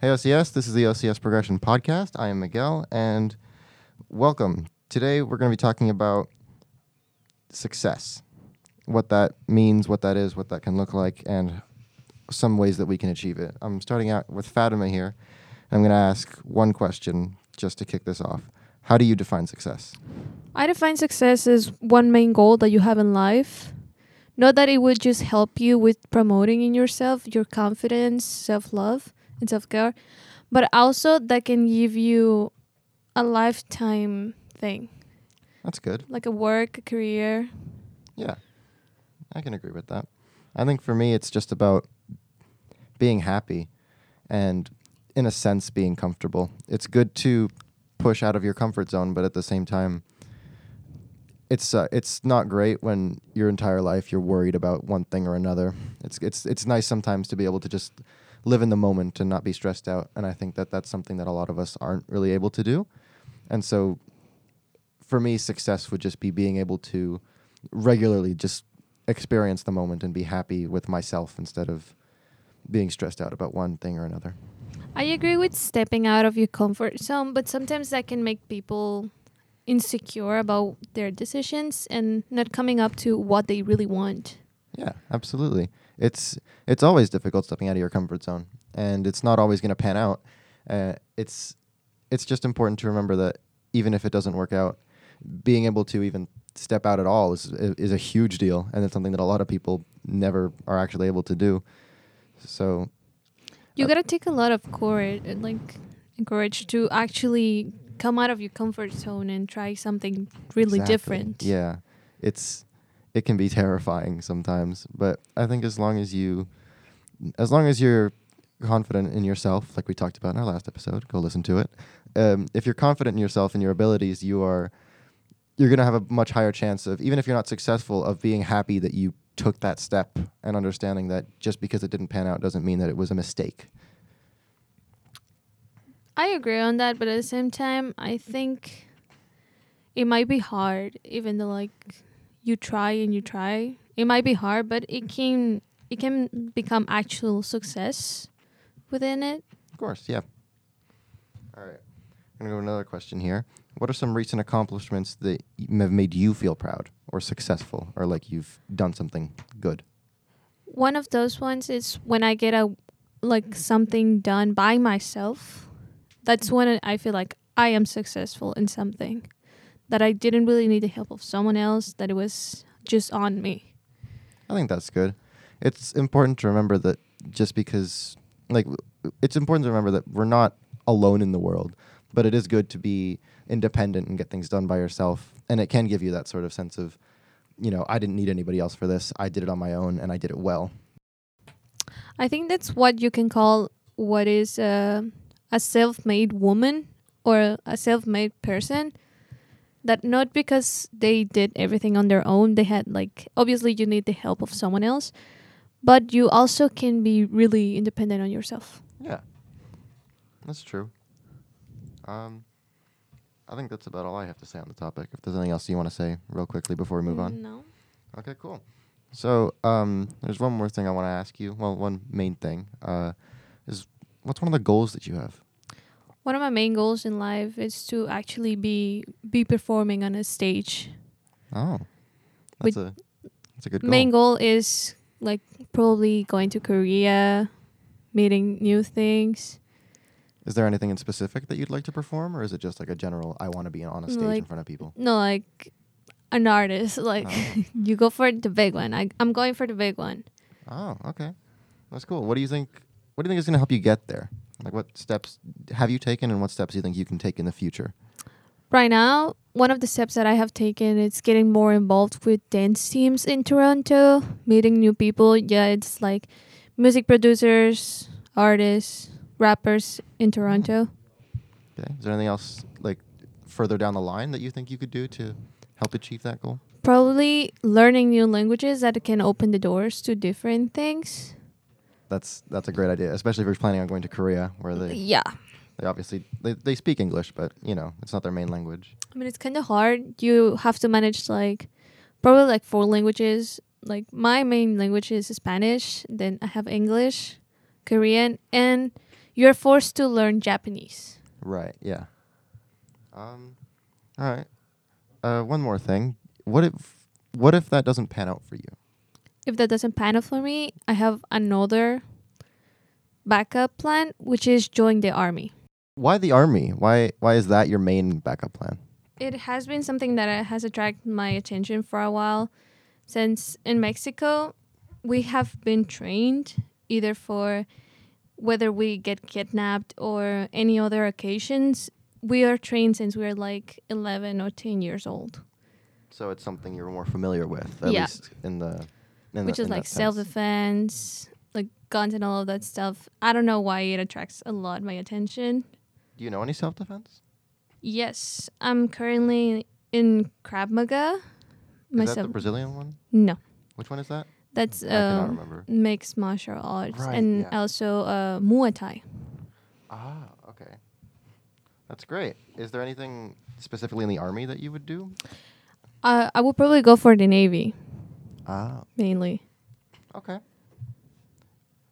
Hey OCS, this is the OCS Progression Podcast. I am Miguel, and welcome. Today we're going to be talking about success, what that means, what that is, what that can look like, and some ways that we can achieve it. I'm starting out with Fatima here. I'm going to ask one question just to kick this off. How do you define success? I define success as one main goal that you have in life. Not that it would just help you with promoting in yourself, your confidence, self love, and self care, but also that can give you a lifetime thing, That's good. like a work, a career. Yeah, I can agree with that. I think for me, it's just about being happy and, in a sense, being comfortable. It's good to push out of your comfort zone, but at the same time, it's uh, it's not great when your entire life you're worried about one thing or another. It's it's it's nice sometimes to be able to just live in the moment and not be stressed out. And I think that that's something that a lot of us aren't really able to do. And so, for me, success would just be being able to regularly just experience the moment and be happy with myself instead of being stressed out about one thing or another. I agree with stepping out of your comfort zone, but sometimes that can make people insecure about their decisions and not coming up to what they really want. Yeah, absolutely. It's it's always difficult stepping out of your comfort zone, and it's not always going to pan out. Uh, it's it's just important to remember that even if it doesn't work out, being able to even step out at all is is a huge deal, and it's something that a lot of people never are actually able to do. So You Uh, gotta take a lot of courage and like courage to actually come out of your comfort zone and try something really Exactly. different. Yeah, it's it can be terrifying sometimes, but I think as long as you, as long as you're confident in yourself, like we talked about in our last episode, go listen to it. Um, if you're confident in yourself and your abilities, you are you're gonna have a much higher chance of even if you're not successful of being happy that you took that step and understanding that just because it didn't pan out doesn't mean that it was a mistake. I agree on that, but at the same time, I think it might be hard, even though like you try and you try. It might be hard, but it can it can become actual success within it. Of course, yeah. All right. I'm going to go to another question here. What are some recent accomplishments that have made you feel proud or successful or like you've done something good? One of those ones is when I get a like something done by myself. That's when I feel like I am successful in something that I didn't really need the help of someone else. That it was just on me. I think that's good. It's important to remember that just because, like, it's important to remember that we're not alone in the world, but it is good to be independent and get things done by yourself. And it can give you that sort of sense of, you know, I didn't need anybody else for this. I did it on my own and I did it well. I think that's what you can call what is uh, a self-made woman or a self-made person. That not because they did everything on their own, they had like obviously you need the help of someone else, but you also can be really independent on yourself. Yeah, that's true. Um, I think that's about all I have to say on the topic. If there's anything else you want to say, real quickly before we move on. No. Okay, cool. So, um, there's one more thing I want to ask you. Well, one main thing uh, is what's one of the goals that you have? One of my main goals in life is to actually be be performing on a stage. Oh, With- that's a that's a good goal. Main goal is like probably going to Korea, meeting new things. Is there anything in specific that you'd like to perform, or is it just like a general? I want to be on a stage in front of people. No, like an artist. Like Oh. you go for the big one. I I'm going for the big one. Oh, okay, that's cool. What do you think? What do you think is going to help you get there? Like, what steps have you taken, and what steps do you think you can take in the future? Right now, one of the steps that I have taken is getting more involved with dance teams in Toronto, meeting new people. Yeah, it's like music producers, artists, rappers in Toronto. Okay. Is there anything else like further down the line that you think you could do to help achieve that goal? Probably learning new languages that can open the doors to different things. That's that's a great idea, especially if you're planning on going to Korea, where they Yeah. they obviously they, they speak English, but you know it's not their main language. I mean, it's kind of hard. You have to manage like probably like four languages. Like my main language is Spanish. Then I have English, Korean, and you're forced to learn Japanese. Right. Yeah. Um. All right. Uh, one more thing. What if what if that doesn't pan out for you? If that doesn't pan out for me, I have another backup plan, which is join the army. Why the army? Why why is that your main backup plan? It has been something that has attracted my attention for a while. Since in Mexico, we have been trained either for whether we get kidnapped or any other occasions. We are trained since we're like 11 or 10 years old, So it's something you're more familiar with, at Yeah. least in the in which the, is like self defense, like guns and all of that stuff. I don't know why it attracts a lot my attention. Do you know any self defense? Yes, I'm currently in Krav Maga. Is that the Brazilian one? no, Which one is that? that's remember. mixed martial arts Right, and yeah. also uh, Muay Thai. Ah, okay. That's great. Is there anything specifically in the army that you would do? Uh, I would probably go for the Navy Ah, mainly. okay.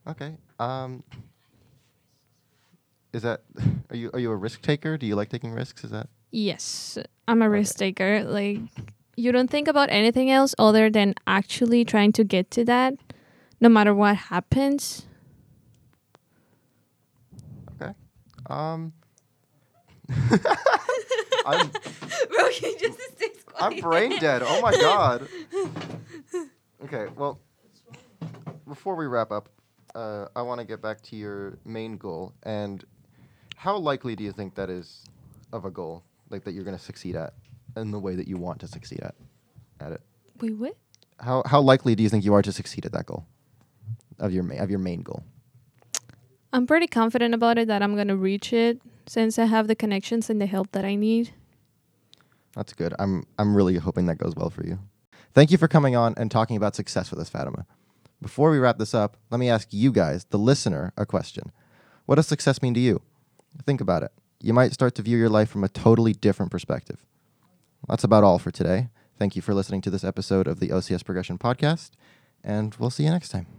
Okay. Um Is that are you are you a risk taker? Do you like taking risks? Is that Yes, I'm a Okay. risk taker. Like, you don't think about anything else other than actually trying to get to that, no matter what happens. okay? Um I'm Bro, you just stay I'm brain dead. Oh my god. Okay, well, before we wrap up, uh, I want to get back to your main goal. And how likely do you think that is of a goal, like that you're going to succeed at, in the way that you want to succeed at, at it? Wait, what? How how likely do you think you are to succeed at that goal, of your ma- of your main goal? I'm pretty confident about it that I'm gonna reach it since I have the connections and the help that I need. That's good. I'm I'm really hoping that goes well for you. Thank you for coming on and talking about success with us, Fatima. Before we wrap this up, let me ask you guys, the listener, a question. What does success mean to you? Think about it. You might start to view your life from a totally different perspective. That's about all for today. Thank you for listening to this episode of the OCS Progression Podcast, and we'll see you next time.